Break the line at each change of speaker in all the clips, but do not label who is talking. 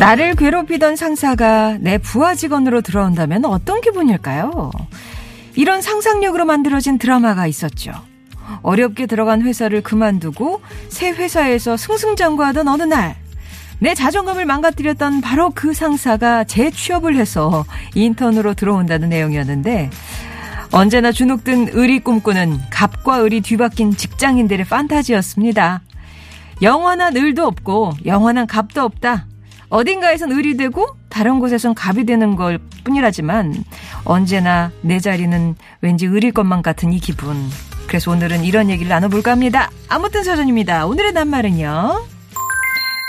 나를 괴롭히던 상사가 내 부하 직원으로 들어온다면 어떤 기분일까요? 이런 상상력으로 만들어진 드라마가 있었죠. 어렵게 들어간 회사를 그만두고 새 회사에서 승승장구하던 어느 날, 내 자존감을 망가뜨렸던 바로 그 상사가 재취업을 해서 인턴으로 들어온다는 내용이었는데, 언제나 주눅든 의리 꿈꾸는 갑과 의리 뒤바뀐 직장인들의 판타지였습니다. 영원한 을도 없고 영원한 갑도 없다. 어딘가에선 을이 되고 다른 곳에선 갑이 되는 걸 뿐이라지만 언제나 내 자리는 왠지 을일 것만 같은 이 기분. 그래서 오늘은 이런 얘기를 나눠볼까 합니다. 아무튼 사전입니다. 오늘의 낱말은요.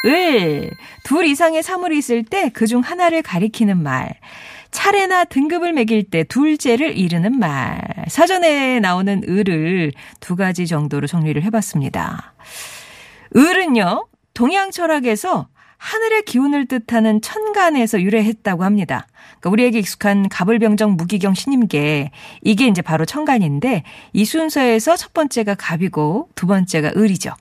을. 둘 이상의 사물이 있을 때 그 중 하나를 가리키는 말. 차례나 등급을 매길 때 둘째를 이르는 말. 사전에 나오는 을을 두 가지 정도로 정리를 해봤습니다. 을은요, 동양 철학에서 하늘의 기운을 뜻하는 천간에서 유래했다고 합니다. 그러니까 우리에게 익숙한 가불병정 무기경 신임계 이게 이제 바로 천간인데 이 순서에서 첫 번째가 갑이고 두 번째가 을이죠.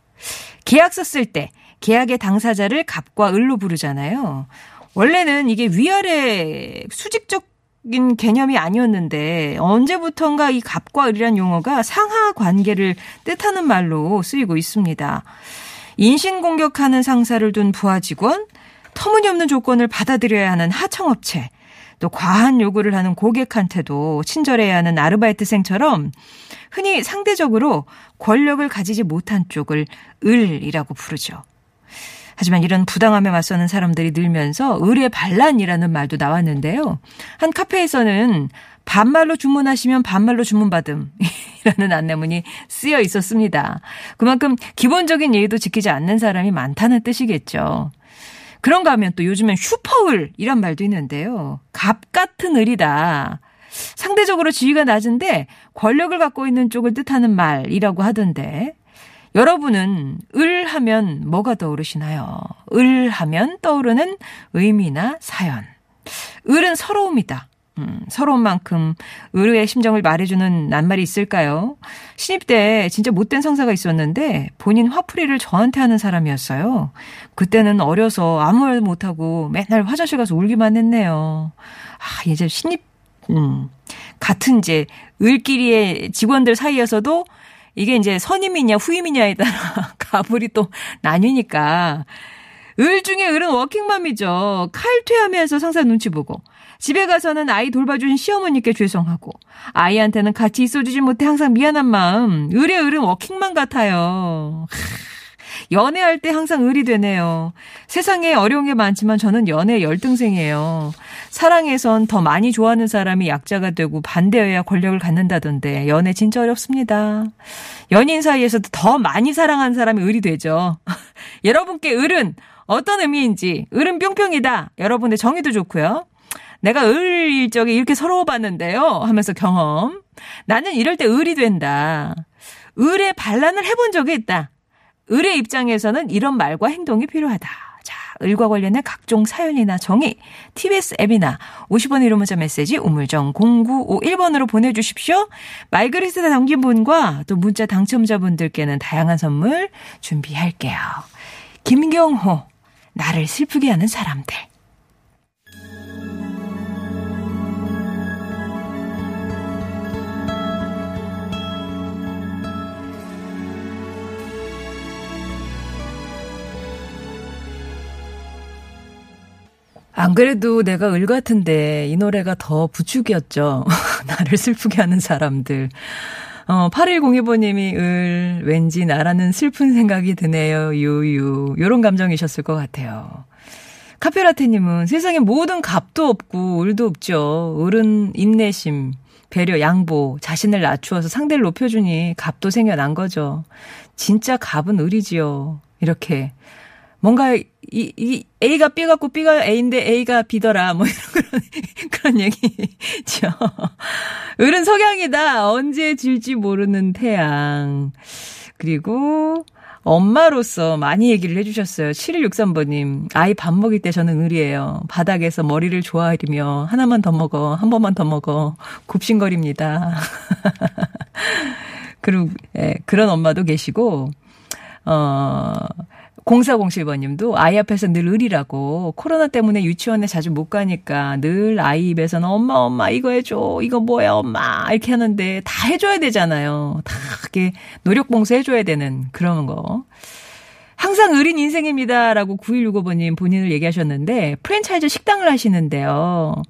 계약서 쓸 때 계약의 당사자를 갑과 을로 부르잖아요. 원래는 이게 위아래 수직적 인 개념이 아니었는데 언제부턴가 이 갑과 을이란 용어가 상하 관계를 뜻하는 말로 쓰이고 있습니다. 인신공격하는 상사를 둔 부하 직원, 터무니없는 조건을 받아들여야 하는 하청업체, 또 과한 요구를 하는 고객한테도 친절해야 하는 아르바이트생처럼 흔히 상대적으로 권력을 가지지 못한 쪽을 을이라고 부르죠. 하지만 이런 부당함에 맞서는 사람들이 늘면서 을의 반란이라는 말도 나왔는데요. 한 카페에서는 반말로 주문하시면 반말로 주문받음. 이라는 안내문이 쓰여 있었습니다. 그만큼 기본적인 예의도 지키지 않는 사람이 많다는 뜻이겠죠. 그런가 하면 또 요즘엔 슈퍼을 이란 말도 있는데요. 갑 같은 을이다. 상대적으로 지위가 낮은데 권력을 갖고 있는 쪽을 뜻하는 말이라고 하던데 여러분은 을 하면 뭐가 떠오르시나요? 을 하면 떠오르는 의미나 사연. 을은 서러움이다. 음, 서러운 만큼 의뢰의 심정을 말해주는 낱말이 있을까요? 신입 때 진짜 못된 상사가 있었는데 본인 화풀이를 저한테 하는 사람이었어요. 그때는 어려서 아무 말 못하고 맨날 화장실 가서 울기만 했네요. 아, 이제 신입, 음, 같은 이제 을끼리의 직원들 사이에서도 이게 이제 선임이냐 후임이냐에 따라 가불이 또 나뉘니까 을 중에 을은 워킹맘이죠. 칼퇴하면서 상사 눈치 보고 집에 가서는 아이 돌봐주신 시어머니께 죄송하고 아이한테는 같이 있어주지 못해 항상 미안한 마음. 을은 워킹맘 같아요. 연애할 때 항상 을이 되네요. 세상에 어려운 게 많지만 저는 연애 열등생이에요. 사랑에선 더 많이 좋아하는 사람이 약자가 되고 반대여야 권력을 갖는다던데 연애 진짜 어렵습니다. 연인 사이에서도 더 많이 사랑하는 사람이 을이 되죠. 여러분께 을은 어떤 의미인지 을은 뿅뿅이다. 여러분의 정의도 좋고요. 내가 을 일 적에 이렇게 서러워봤는데요. 하면서 경험. 나는 이럴 때 을이 된다. 을의 반란을 해본 적이 있다. 을의 입장에서는 이런 말과 행동이 필요하다. 자, 을과 관련된 각종 사연이나 정의, TBS 앱이나 50원 1호 문자 메시지 우물정 0951번으로 보내주십시오. 말그릇에 담긴 분과 또 문자 당첨자분들께는 다양한 선물 준비할게요. 김경호, 나를 슬프게 하는 사람들. 안 그래도 내가 을 같은데 이 노래가 더 부축이었죠. 나를 슬프게 하는 사람들. 어, 8102번님이 을, 왠지 나라는 슬픈 생각이 드네요. 유유. 요런 감정이셨을 것 같아요. 카페라테님은 세상에 모든 값도 없고 을도 없죠. 을은 인내심, 배려, 양보, 자신을 낮추어서 상대를 높여주니 값도 생겨난 거죠. 진짜 값은 을이지요. 이렇게 뭔가 이, 이 A가 B 같고 B가 A인데 A가 B더라 뭐 이런 그런 그런 얘기죠. 을은 석양이다. 언제 질지 모르는 태양. 그리고 엄마로서 많이 얘기를 해주셨어요. 7163번님. 아이 밥 먹일 때 저는 의리예요. 바닥에서 머리를 조아리며 하나만 더 먹어. 한 번만 더 먹어. 굽신거립니다. 그리고, 예, 그런 엄마도 계시고, 어, 0407번님도 아이 앞에서 늘 의리라고 코로나 때문에 유치원에 자주 못 가니까 늘 아이 입에서는 엄마 엄마 이거 해줘 이거 뭐야 엄마 이렇게 하는데 다 해줘야 되잖아요. 다 이렇게 노력 봉사 해줘야 되는 그런 거. 항상 의린 인생입니다라고 9165번님 본인을 얘기하셨는데 프랜차이즈 식당을 하시는데요.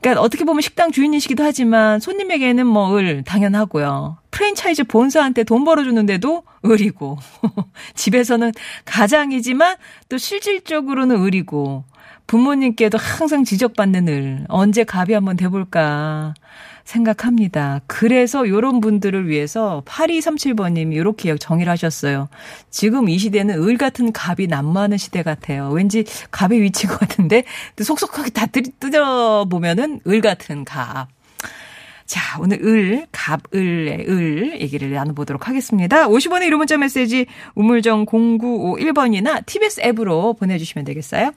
그러니까 어떻게 보면 식당 주인이시기도 하지만 손님에게는 뭐 을 당연하고요. 프랜차이즈 본사한테 돈 벌어주는데도 을이고 집에서는 가장이지만 또 실질적으로는 을이고 부모님께도 항상 지적받는 을 언제 갑이 한번 돼볼까 생각합니다. 그래서 요런 분들을 위해서 8237번님이 이렇게 정의를 하셨어요. 지금 이 시대는 을 같은 갑이 난무하는 시대 같아요. 왠지 갑의 위치인 것 같은데 속속하게 다 뜯어보면은 을 같은 갑. 자, 오늘 을, 갑, 을의 을 얘기를 나눠보도록 하겠습니다. 50원의 이름 문자 메시지 우물정 0951번이나 TBS 앱으로 보내주시면 되겠어요.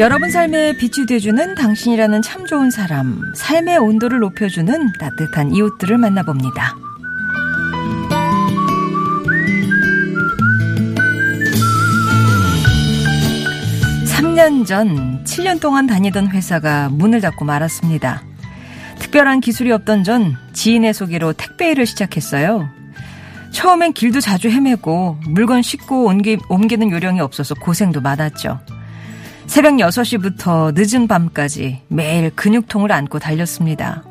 여러분 삶에 빛이 되주는 당신이라는 참 좋은 사람, 삶의 온도를 높여주는 따뜻한 이웃들을 만나봅니다. 3년 전 7년 동안 다니던 회사가 문을 닫고 말았습니다. 특별한 기술이 없던 전 지인의 소개로 택배 일을 시작했어요. 처음엔 길도 자주 헤매고 물건 싣고 옮기, 옮기는 요령이 없어서 고생도 많았죠. 새벽 6시부터 늦은 밤까지 매일 근육통을 안고 달렸습니다.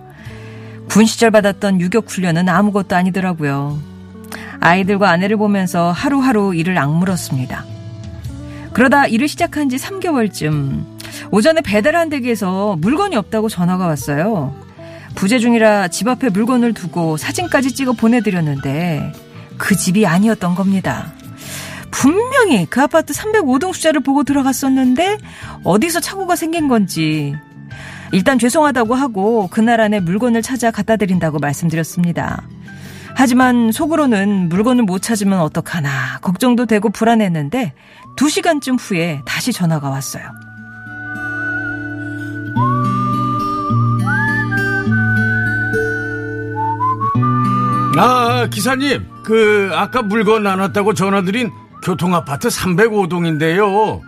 군 시절 받았던 유격 훈련은 아무것도 아니더라고요. 아이들과 아내를 보면서 하루하루 일을 악물었습니다. 그러다 일을 시작한 지 3개월쯤 오전에 배달한 댁에서 물건이 없다고 전화가 왔어요. 부재 중이라 집 앞에 물건을 두고 사진까지 찍어 보내드렸는데 그 집이 아니었던 겁니다. 분명히 그 아파트 305동 숫자를 보고 들어갔었는데 어디서 착오가 생긴 건지 일단 죄송하다고 하고 그날 안에 물건을 찾아 갖다 드린다고 말씀드렸습니다. 하지만 속으로는 물건을 못 찾으면 어떡하나 걱정도 되고 불안했는데 2시간쯤 후에 다시 전화가 왔어요.
아, 기사님. 그, 아까 물건 나눴다고 전화 드린 교통아파트 305동인데요.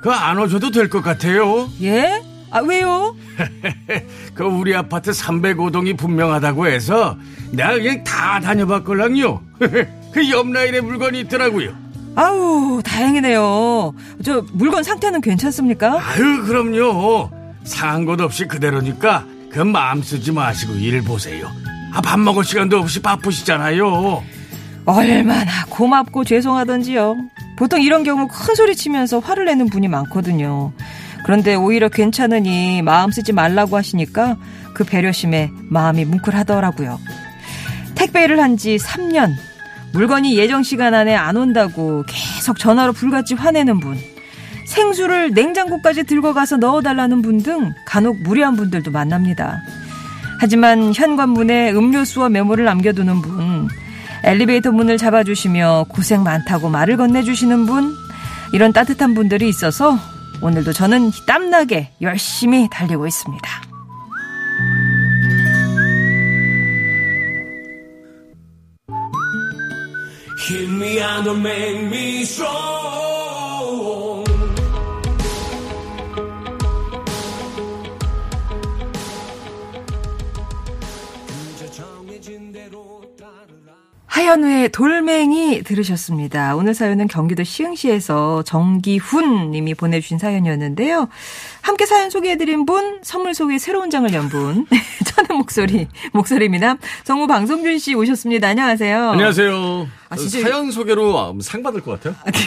그 안 오셔도 될 것 같아요.
예? 아, 왜요?
그 우리 아파트 305동이 분명하다고 해서 내가 그냥 다 다녀봤걸랑요. 그 옆라인에 물건이 있더라고요.
아우, 다행이네요. 저 물건 상태는 괜찮습니까?
아유, 그럼요. 상한 것 없이 그대로니까 그 마음 쓰지 마시고 일 보세요. 아, 밥 먹을 시간도 없이 바쁘시잖아요.
얼마나 고맙고 죄송하던지요. 보통 이런 경우 큰 소리 치면서 화를 내는 분이 많거든요. 그런데 오히려 괜찮으니 마음 쓰지 말라고 하시니까 그 배려심에 마음이 뭉클하더라고요. 택배를 한 지 3년. 물건이 예정 시간 안에 안 온다고 계속 전화로 불같이 화내는 분. 생수를 냉장고까지 들고 가서 넣어달라는 분 등 간혹 무례한 분들도 만납니다. 하지만 현관문에 음료수와 메모를 남겨두는 분, 엘리베이터 문을 잡아주시며 고생 많다고 말을 건네주시는 분, 이런 따뜻한 분들이 있어서 오늘도 저는 땀나게 열심히 달리고 있습니다. Hit make me strong. 하현우의 돌멩이 들으셨습니다. 오늘 사연은 경기도 시흥시에서 정기훈 님이 보내주신 사연이었는데요. 함께 사연 소개해드린 분, 선물 소개 새로운 장을 연 분, 천은 목소리, 목소리입니다. 정우 방송준 씨 오셨습니다. 안녕하세요.
안녕하세요. 아, 진짜 사연 소개로 상 받을 것 같아요? 아, 네.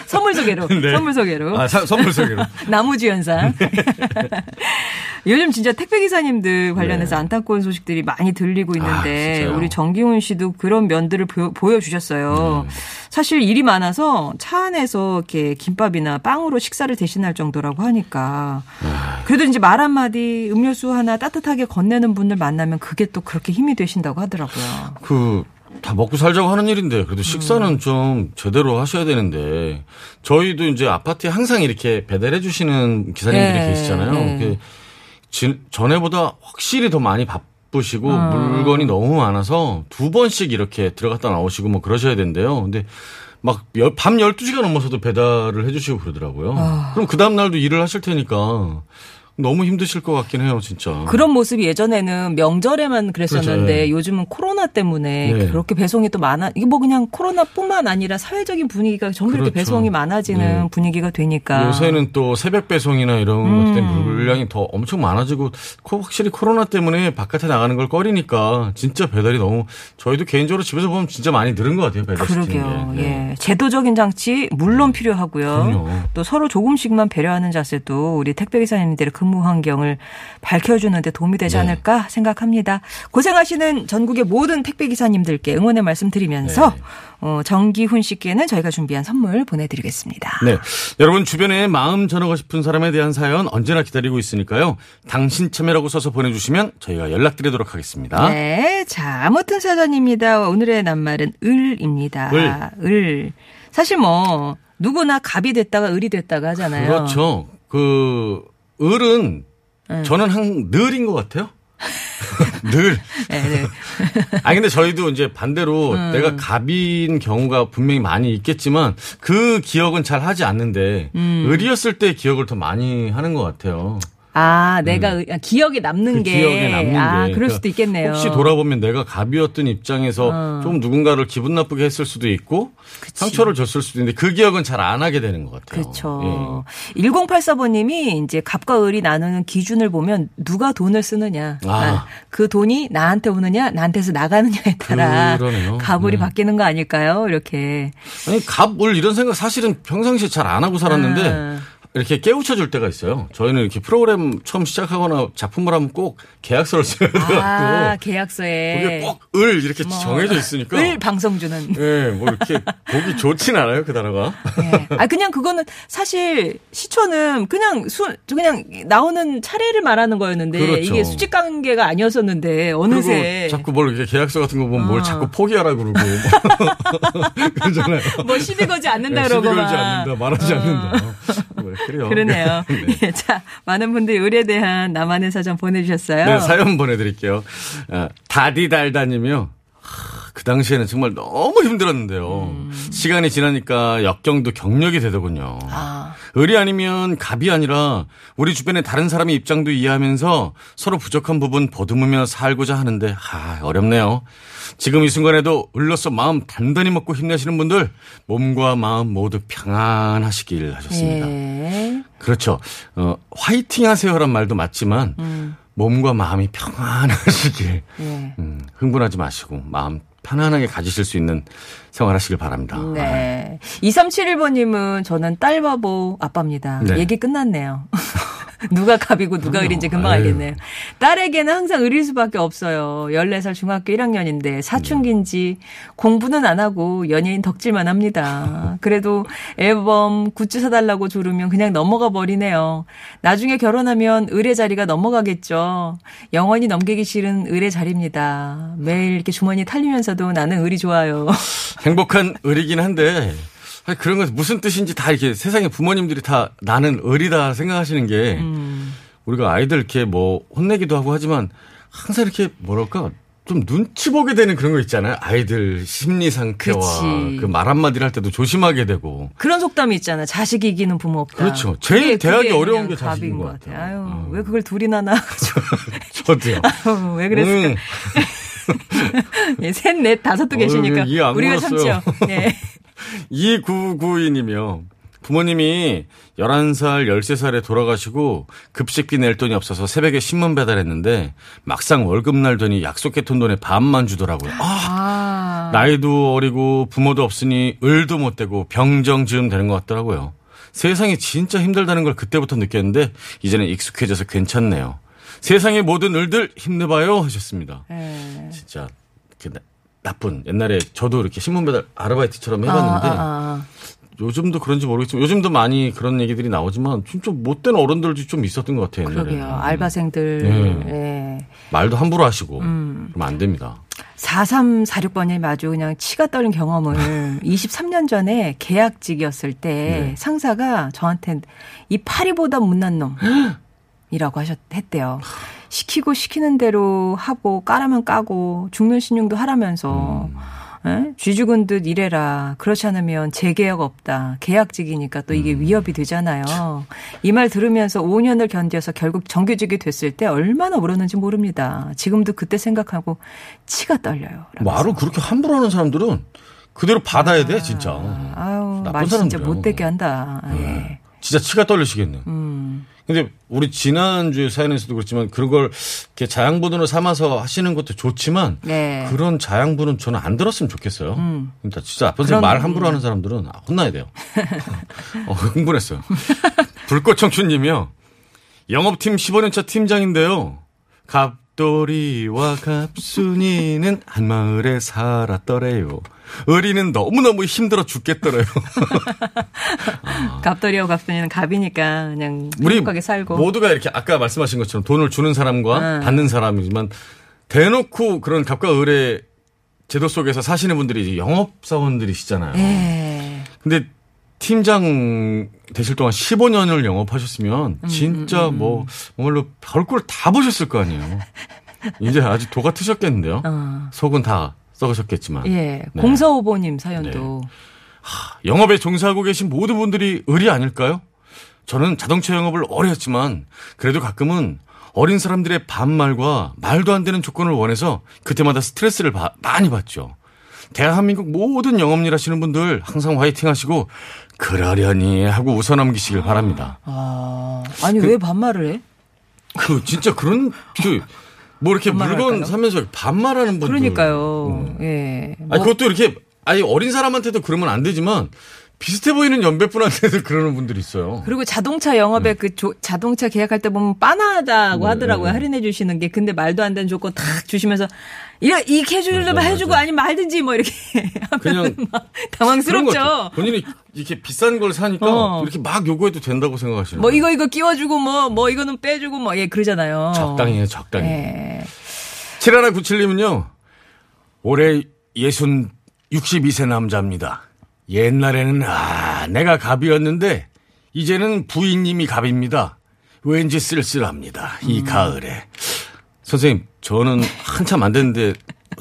선물 소개로. 네. 선물 소개로.
아, 사, 선물 소개로.
나무주연상. 요즘 진짜 택배 기사님들 관련해서
네.
안타까운 소식들이 많이 들리고 있는데
아?
우리 정기훈 씨도 그런 면들을 보여, 주셨어요
네.
사실 일이 많아서 차 안에서 이렇게 김밥이나 빵으로 식사를 대신할 정도라고 하니까
아.
그래도 이제 말 한마디 음료수 하나 따뜻하게 건네는 분들 만나면 그게 또 그렇게 힘이 되신다고 하더라고요.
그, 다 먹고 살자고 하는 일인데, 그래도 식사는
음.
좀 제대로 하셔야 되는데, 저희도 이제 아파트에 항상 이렇게 배달해 주시는 기사님들이
네,
계시잖아요.
네.
그 진- 전에보다 확실히 더 많이 바쁘시고,
어.
물건이 너무 많아서 두 번씩 이렇게 들어갔다 나오시고 뭐 그러셔야 된대요. 근데 막 밤 12시가 넘어서도 배달을 해 주시고 그러더라고요.
아.
그럼 그 다음 날도 일을 하실 테니까 너무 힘드실 것 같긴 해요, 진짜.
그런 모습이 예전에는 명절에만 그랬었는데
그렇죠. 네.
요즘은 코로나 때문에
네.
그렇게 배송이 또 많아. 이게 뭐 그냥 코로나뿐만 아니라 사회적인 분위기가 전부 이렇게
그렇죠.
배송이 많아지는
네.
분위기가 되니까.
요새는 또 새벽 배송이나 이런
음.
것 때문에 물량이 더 엄청 많아지고 코- 확실히 코로나 때문에 바깥에 나가는 걸 꺼리니까 진짜 배달이 너무 저희도 개인적으로 집에서 보면 진짜 많이 늘은 것 같아요 배달
그러게요.
게. 네.
예. 제도적인 장치 물론 필요하고요.
그럼요.
또 서로 조금씩만 배려하는 자세도 우리 택배 기사님들의 근무 환경을 밝혀주는 데 도움이 되지
네.
않을까 생각합니다. 고생하시는 전국의 모든 택배기사님들께 응원의 말씀 드리면서
네.
어, 정기훈 씨께는 저희가 준비한 선물 보내드리겠습니다.
네. 여러분 주변에 마음 전하고 싶은 사람에 대한 사연 언제나 기다리고 있으니까요. 당신 참여라고 써서 보내주시면 저희가 연락드리도록 하겠습니다.
네. 자, 아무튼 사전입니다. 오늘의 낱말은 을입니다.
을.
을. 사실 뭐, 누구나 갑이 됐다가 을이 됐다가 하잖아요.
그렇죠. 그 을은
네.
저는 한 늘인 것 같아요. 늘.
네, 네.
아니 근데 저희도 이제 반대로
음.
내가 갑인 경우가 분명히 많이 있겠지만 그 기억은 잘 하지 않는데
음.
을이었을 때 기억을 더 많이 하는 것 같아요.
아, 내가 의- 아, 기억에 남는
그
게.
기억에 남는
아,
게.
그럴
그러니까
수도 있겠네요.
혹시 돌아보면 내가 갑이었던 입장에서
어.
좀 누군가를 기분 나쁘게 했을 수도 있고
그치.
상처를 줬을 수도 있는데 그 기억은 잘 안 하게 되는 것 같아요.
그렇죠. 1084번님이 이제 갑과 을이 나누는 기준을 보면 누가 돈을 쓰느냐,
아.
아, 그 돈이 나한테 오느냐, 나한테서 나가느냐에 따라
그러네요.
갑을이
네.
바뀌는 거 아닐까요? 이렇게.
예. 아니 갑을 이런 생각 사실은 평상시에 잘 안 하고 살았는데
아.
이렇게 깨우쳐 줄 때가 있어요. 저희는 이렇게 프로그램 처음 시작하거나 작품을 하면 꼭 계약서를 써야 돼갖고
아, 계약서에.
그게 꼭 을 이렇게
뭐,
정해져 있으니까.
을 방송주는.
예, 뭐 이렇게 보기 좋진 않아요 그 단어가.
네. 아 그냥 그거는 사실 시초는 그냥 수 그냥 나오는 차례를 말하는 거였는데
그렇죠.
이게 수직 관계가 아니었었는데 어느새
자꾸 뭘 이렇게 계약서 같은 거 보면 뭘
어.
자꾸 포기하라 그러고 그러잖아요.
뭐 시비 걸지 않는다
네,
그러고
시비 걸지
막.
않는다, 말하지 않는다. 뭐 그래요.
그러네요.
네.
예, 자, 많은 분들이 을에 대한 나만의 사전 보내주셨어요.
네, 사연 보내드릴게요. 아, 다디달다님이요. 하, 그 당시에는 정말 너무 힘들었는데요. 시간이 지나니까 역경도 경력이 되더군요.
아,
을이 아니면 갑이 아니라 우리 주변의 다른 사람의 입장도 이해하면서 서로 부족한 부분 보듬으며 살고자 하는데 아, 어렵네요. 지금 이 순간에도 을로서 마음 단단히 먹고 힘내시는 분들 몸과 마음 모두 평안하시길 하셨습니다.
예.
그렇죠. 어, 화이팅 하세요란 말도 맞지만 몸과 마음이 평안하시길
예.
음, 흥분하지 마시고 마음 편안하게 가지실 수 있는 생활하시길 바랍니다.
네. 2371번님은 저는 딸 바보 아빠입니다.
네.
얘기 끝났네요. 누가 갑이고 누가. 을인지 금방
아유.
알겠네요. 딸에게는 항상 을일 수밖에 없어요. 14살 중학교 1학년인데 사춘기인지 공부는 안 하고 연예인 덕질만 합니다. 그래도 앨범 굿즈 사달라고 조르면 그냥 넘어가 버리네요. 나중에 결혼하면 을의 자리가 넘어가겠죠. 영원히 넘기기 싫은 을의 자리입니다. 매일 이렇게 주머니 탈리면서도 나는 을이 좋아요.
행복한 을이긴 한데 그런 건 무슨 뜻인지 다 이렇게 세상에 부모님들이 다 나는 을이다 생각하시는 게
음.
우리가 아이들 이렇게 뭐 혼내기도 하고 하지만 항상 이렇게 뭐랄까 좀 눈치 보게 되는 그런 거 있잖아요. 아이들 심리 상태와
그치.
그말 한마디를 할 때도 조심하게 되고.
그런 속담이 있잖아. 자식이 이기는 부모 없다.
그렇죠. 제일 대하기
그게
어려운 게 자식인
것것
같아요.
아유,
음.
왜 그걸 둘이나 낳아가지고.
저도요.
아유, 왜 그랬을까?
음.
예, 셋, 넷, 다섯도
어휴,
계시니까. 우리가. 참죠. 네.
2992님이요. 부모님이 11살, 13살에 돌아가시고 급식비 낼 돈이 없어서 새벽에 신문 배달했는데 막상 월급날 돈이 약속했던 돈의 반만 주더라고요. 아,
아.
나이도 어리고 부모도 없으니 을도 못 되고 병정 지음 되는 것 같더라고요. 세상이 진짜 힘들다는 걸 그때부터 느꼈는데 이제는 익숙해져서 괜찮네요. 세상의 모든 을들 힘내봐요 하셨습니다.
예.
진짜 이렇게 나- 나쁜 옛날에 저도 이렇게 신문 배달 아르바이트처럼 해봤는데
아, 아, 아.
요즘도 그런지 모르겠지만 요즘도 많이 그런 얘기들이 나오지만 진짜 못된 어른들도 좀 있었던 것 같아요. 옛날에.
그러게요. 알바생들.
네.
예.
말도 함부로 하시고
음.
그러면 안 됩니다.
4346번님 아주 그냥 치가 떨린 경험을 23년 전에 계약직이었을 때
네.
상사가 저한테 이 파리보다 못난 놈이라고 하셨, 했대요. 시키고 시키는 대로 하고 까라면 까고 죽는 신용도 하라면서 예? 쥐 죽은 듯 일해라. 그렇지 않으면 재계약 없다. 계약직이니까 또 이게 위협이 되잖아요. 이 말 들으면서 5년을 견뎌서 결국 정규직이 됐을 때 얼마나 울었는지 모릅니다. 지금도 그때 생각하고 치가 떨려요.
말을 그렇게 함부로 하는 사람들은 그대로 받아야 돼 진짜.
아유,
나쁜
말 진짜. 못되게 한다. 예.
진짜 치가 떨리시겠네.
음.
근데 우리 지난주에 사연에서도 그렇지만 그런 걸 이렇게 자양분으로 삼아서 하시는 것도 좋지만
네.
그런 자양분은 저는 안 들었으면 좋겠어요.
음.
그러니까 진짜 나쁜
그런-
말 함부로 하는 사람들은 아, 혼나야 돼요. 어, 흥분했어요. 불꽃 청춘님이요. 영업팀 15년차 팀장인데요. 갑돌이와 갑순이는 한 마을에 살았더래요. 의리는 너무너무 힘들어 죽겠더래요.
갑돌이하고 갑순이는 갑이니까 그냥 행복하게 살고.
모두가 이렇게 아까 말씀하신 것처럼 돈을 주는 사람과
응.
받는 사람이지만 대놓고 그런 갑과 을의 제도 속에서 사시는 분들이 이제 영업사원들이시잖아요.
예.
근데 팀장 되실 동안 15년을 영업하셨으면
음,
진짜 뭐 정말로 별걸 다 보셨을 거 아니에요. 이제 아직 도가 트셨겠는데요.
어.
속은 다 썩으셨겠지만.
예.
네.
공서오보님 사연도.
영업에 종사하고 계신 모든 분들이 을이 아닐까요? 저는 자동차 영업을 오래 했지만 그래도 가끔은 어린 사람들의 반말과 말도 안 되는 조건을 원해서 그때마다 스트레스를 바- 많이 받죠. 대한민국 모든 영업일 하시는 분들 항상 화이팅 하시고 그러려니 하고 웃어 넘기시길 바랍니다.
아. 아니, 왜 반말을 해?
그 진짜 그런 그 뭐 이렇게? 물건 사면서 반말하는 분들
그러니까요. 예. 아뭐
그것도 이렇게 아니 어린 사람한테도 그러면 안 되지만 비슷해 보이는 연배분한테도 그러는 분들이 있어요.
그리고 자동차 영업에 그 조- 자동차 계약할 때 보면 빠나다고
네,
하더라고요.
네.
할인해 주시는 게. 근데 말도 안 되는 조건 탁 주시면서 이렇게 이렇게 해주려면
맞아,
해주고
맞아.
아니면 말든지 뭐 이렇게
그냥
당황스럽죠.
본인이 이렇게 비싼 걸 사니까
어.
이렇게 막 요구해도 된다고 생각하시는
뭐
거예요.
이거 이거 끼워주고 뭐뭐 이거는 빼주고 뭐 예 그러잖아요.
적당히 해, 적당히.
예.
7197님은요, 올해 예순 62세 남자입니다. 옛날에는, 아, 내가 갑이었는데, 이제는 부인님이 갑입니다. 왠지 쓸쓸합니다. 이 가을에. 선생님, 저는 한참 안 됐는데,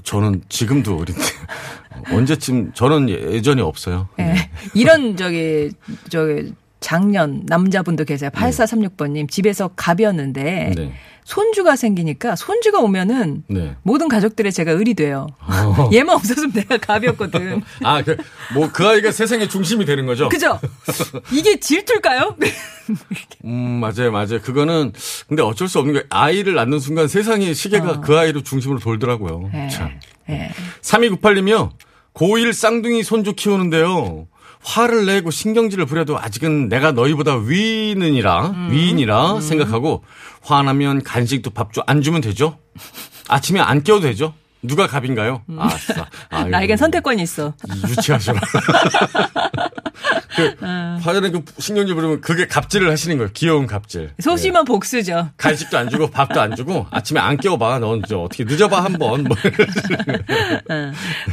저는 지금도 어린데, 언제쯤, 저는 예전이 없어요.
예. 이런 저기 저기 작년 남자분도 계세요. 8436번님 집에서 갑이었는데
네.
손주가 생기니까 손주가 오면은
네.
모든 가족들의 제가 을이 돼요.
어.
얘만 없었으면 내가 갑이었거든.
아, 그, 뭐, 그 아이가 세상의 중심이 되는 거죠?
그죠? 이게 질투일까요?
음, 맞아요, 맞아요. 그거는, 근데 어쩔 수 없는 거예요. 아이를 낳는 순간 세상의 시계가 그 아이로 중심으로 돌더라고요.
예.
참.
예.
3298님이요. 고1 쌍둥이 손주 키우는데요. 화를 내고 신경질을 부려도 아직은 내가 너희보다 위인이라, 위인이라 생각하고 화나면 간식도 밥도 안 주면 되죠? 아침에 안 깨워도 되죠? 누가 갑인가요? 아싸. 아이고,
나에겐 선택권이 있어.
유치하셔라. 그, 화내는 그 신경질 부리면 그게 갑질을 하시는 거예요. 귀여운 갑질.
소심한 복수죠.
간식도 안 주고 밥도 안 주고 아침에 안 깨워봐. 넌 이제 어떻게 늦어봐 한번. 뭐.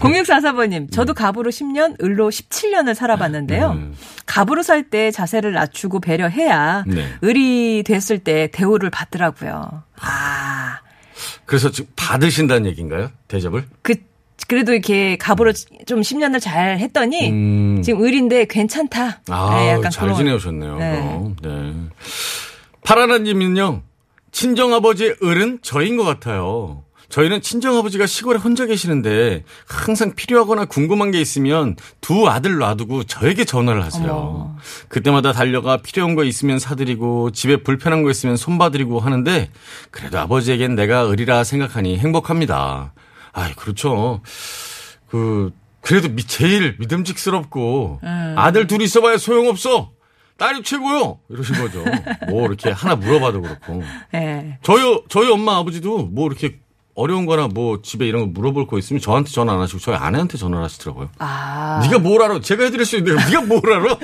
0644번님, 저도 갑으로 10년, 을로 17년을 살아봤는데요.
음.
갑으로 살 때 자세를 낮추고 배려해야
네.
을이 됐을 때 대우를 받더라고요. 아,
그래서 지금 받으신다는 얘기인가요? 대접을?
그, 그래도 이렇게 갑으로 좀 10년을 잘 했더니
음.
지금 을인데 괜찮다.
아,
네, 약간
잘
그런.
지내오셨네요.
네.
네. 파라나님은요, 친정아버지의 을은 저인 것 같아요. 저희는 친정아버지가 시골에 혼자 계시는데 항상 필요하거나 궁금한 게 있으면 두 아들 놔두고 저에게 전화를 하세요.
어머.
그때마다 달려가 필요한 거 있으면 사드리고 집에 불편한 거 있으면 손봐드리고 하는데 그래도 아버지에겐 내가 을이라 생각하니 행복합니다. 아이 그렇죠. 그 그래도 미- 제일 믿음직스럽고
음.
아들 둘이 있어봐야 소용없어. 딸이 최고요. 이러신 거죠. 뭐 이렇게 하나 물어봐도 그렇고.
예.
저희 저희 엄마 아버지도 뭐 이렇게 어려운 거나 뭐 집에 이런 거 물어볼 거 있으면 저한테 전화 안 하시고 저희 아내한테 전화를 하시더라고요.
아.
네가 뭘 알아? 제가 해드릴 수 있는데 네가 뭘 알아?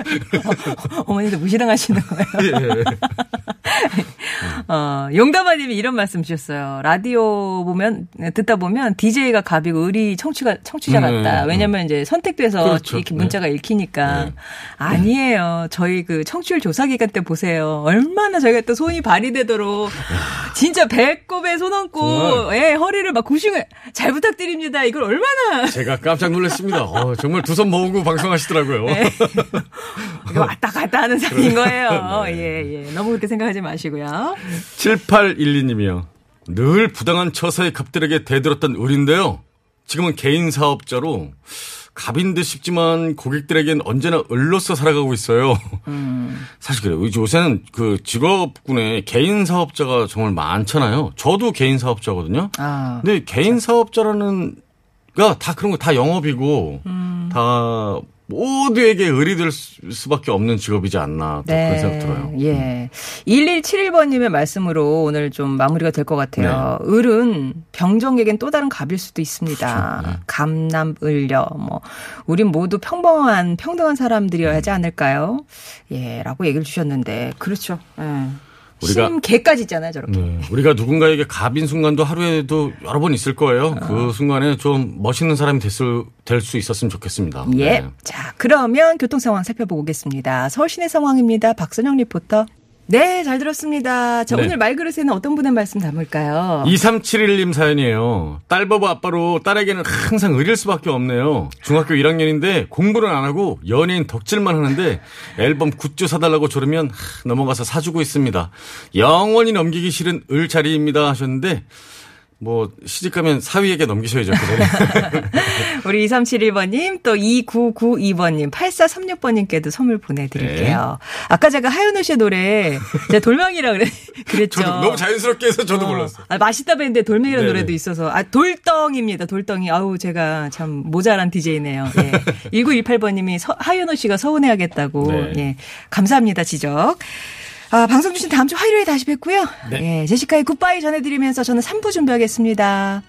어머니도 무시당하시는 거예요.
예.
어, 용담아님이 이런 말씀 주셨어요. 라디오 보면, 듣다 보면 DJ가 갑이고 의리 청취가, 청취자
네,
같다.
네.
왜냐면 이제 선택돼서
그렇죠.
이렇게 문자가 읽히니까.
네.
아니에요. 저희 그 청취율 조사 기간 때 보세요. 얼마나 저희가 또 손이 발휘되도록 진짜 배꼽에 손 얹고. 예, 허리를 막 구싱을 잘 부탁드립니다. 이걸 얼마나.
제가 깜짝 놀랐습니다. 어, 정말 두 손 모으고 방송하시더라고요.
네. 왔다 갔다 하는 사이인 거예요.
네.
예, 예. 너무 그렇게 생각하지 마시고요.
7812님이요. 늘 부당한 처사의 갑들에게 대들었던 을인데요. 지금은 개인 사업자로 갑인 듯 싶지만 고객들에겐 언제나 을로서 살아가고 있어요. 사실 그래요. 요새는 그 직업군에 개인 사업자가 정말 많잖아요. 저도 개인 사업자거든요.
아.
근데 개인 사업자라는 가 다 그런 거 다 영업이고 다 모두에게 을이 될 수- 수밖에 없는 직업이지 않나 또 그런 생각 들어요.
예. 1171번님의 말씀으로 오늘 좀 마무리가 될 것 같아요. 을은 병정에겐 또 다른 갑일 수도 있습니다.
그렇죠. 네.
감남, 을려, 뭐. 우린 모두 평범한, 평등한 사람들이어야 하지 않을까요? 예, 라고 얘기를 주셨는데. 그렇죠. 예.
우리가-
심개까지 있잖아요, 저렇게.
네. 우리가 누군가에게 갑인 순간도 하루에도 여러 번 있을 거예요. 그 순간에 좀 멋있는 사람이 됐을, 될 수 있었으면 좋겠습니다.
예.
네.
자, 그러면 교통 상황 살펴보고 오겠습니다. 서울 시내 상황입니다. 박선영 리포터. 네, 잘 들었습니다. 자,
네.
오늘 말그릇에는 어떤 분의 말씀 담을까요?
2371님 사연이에요. 딸 버버 아빠로 딸에게는 항상 의릴 수밖에 없네요. 중학교 1학년인데 공부는 안 하고 연예인 덕질만 하는데 앨범 굿즈 사달라고 조르면 하, 넘어가서 사주고 있습니다. 영원히 넘기기 싫은 을 자리입니다 하셨는데 뭐 시집 가면 사위에게 넘기셔야죠.
우리 2371번님, 또 2992번님, 8436번님께도 선물 보내드릴게요. 아까 제가 하현우 씨의 노래, 제가 돌멩이라 그래, 그랬죠.
너무 자연스럽게 해서 저도
어.
몰랐어요.
아, 맛있다 밴드의 돌멩이라는
네네.
노래도 있어서. 아, 돌덩입니다. 돌덩이. 아우, 제가 참 모자란 DJ네요. 예. 1918번님이 하윤호 씨가 서운해하겠다고.
네.
예. 감사합니다, 지적. 아, 방송 주신 다음 주 화요일에 다시 뵙고요.
네.
예. 제시카의 굿바이 전해드리면서 저는 3부 준비하겠습니다.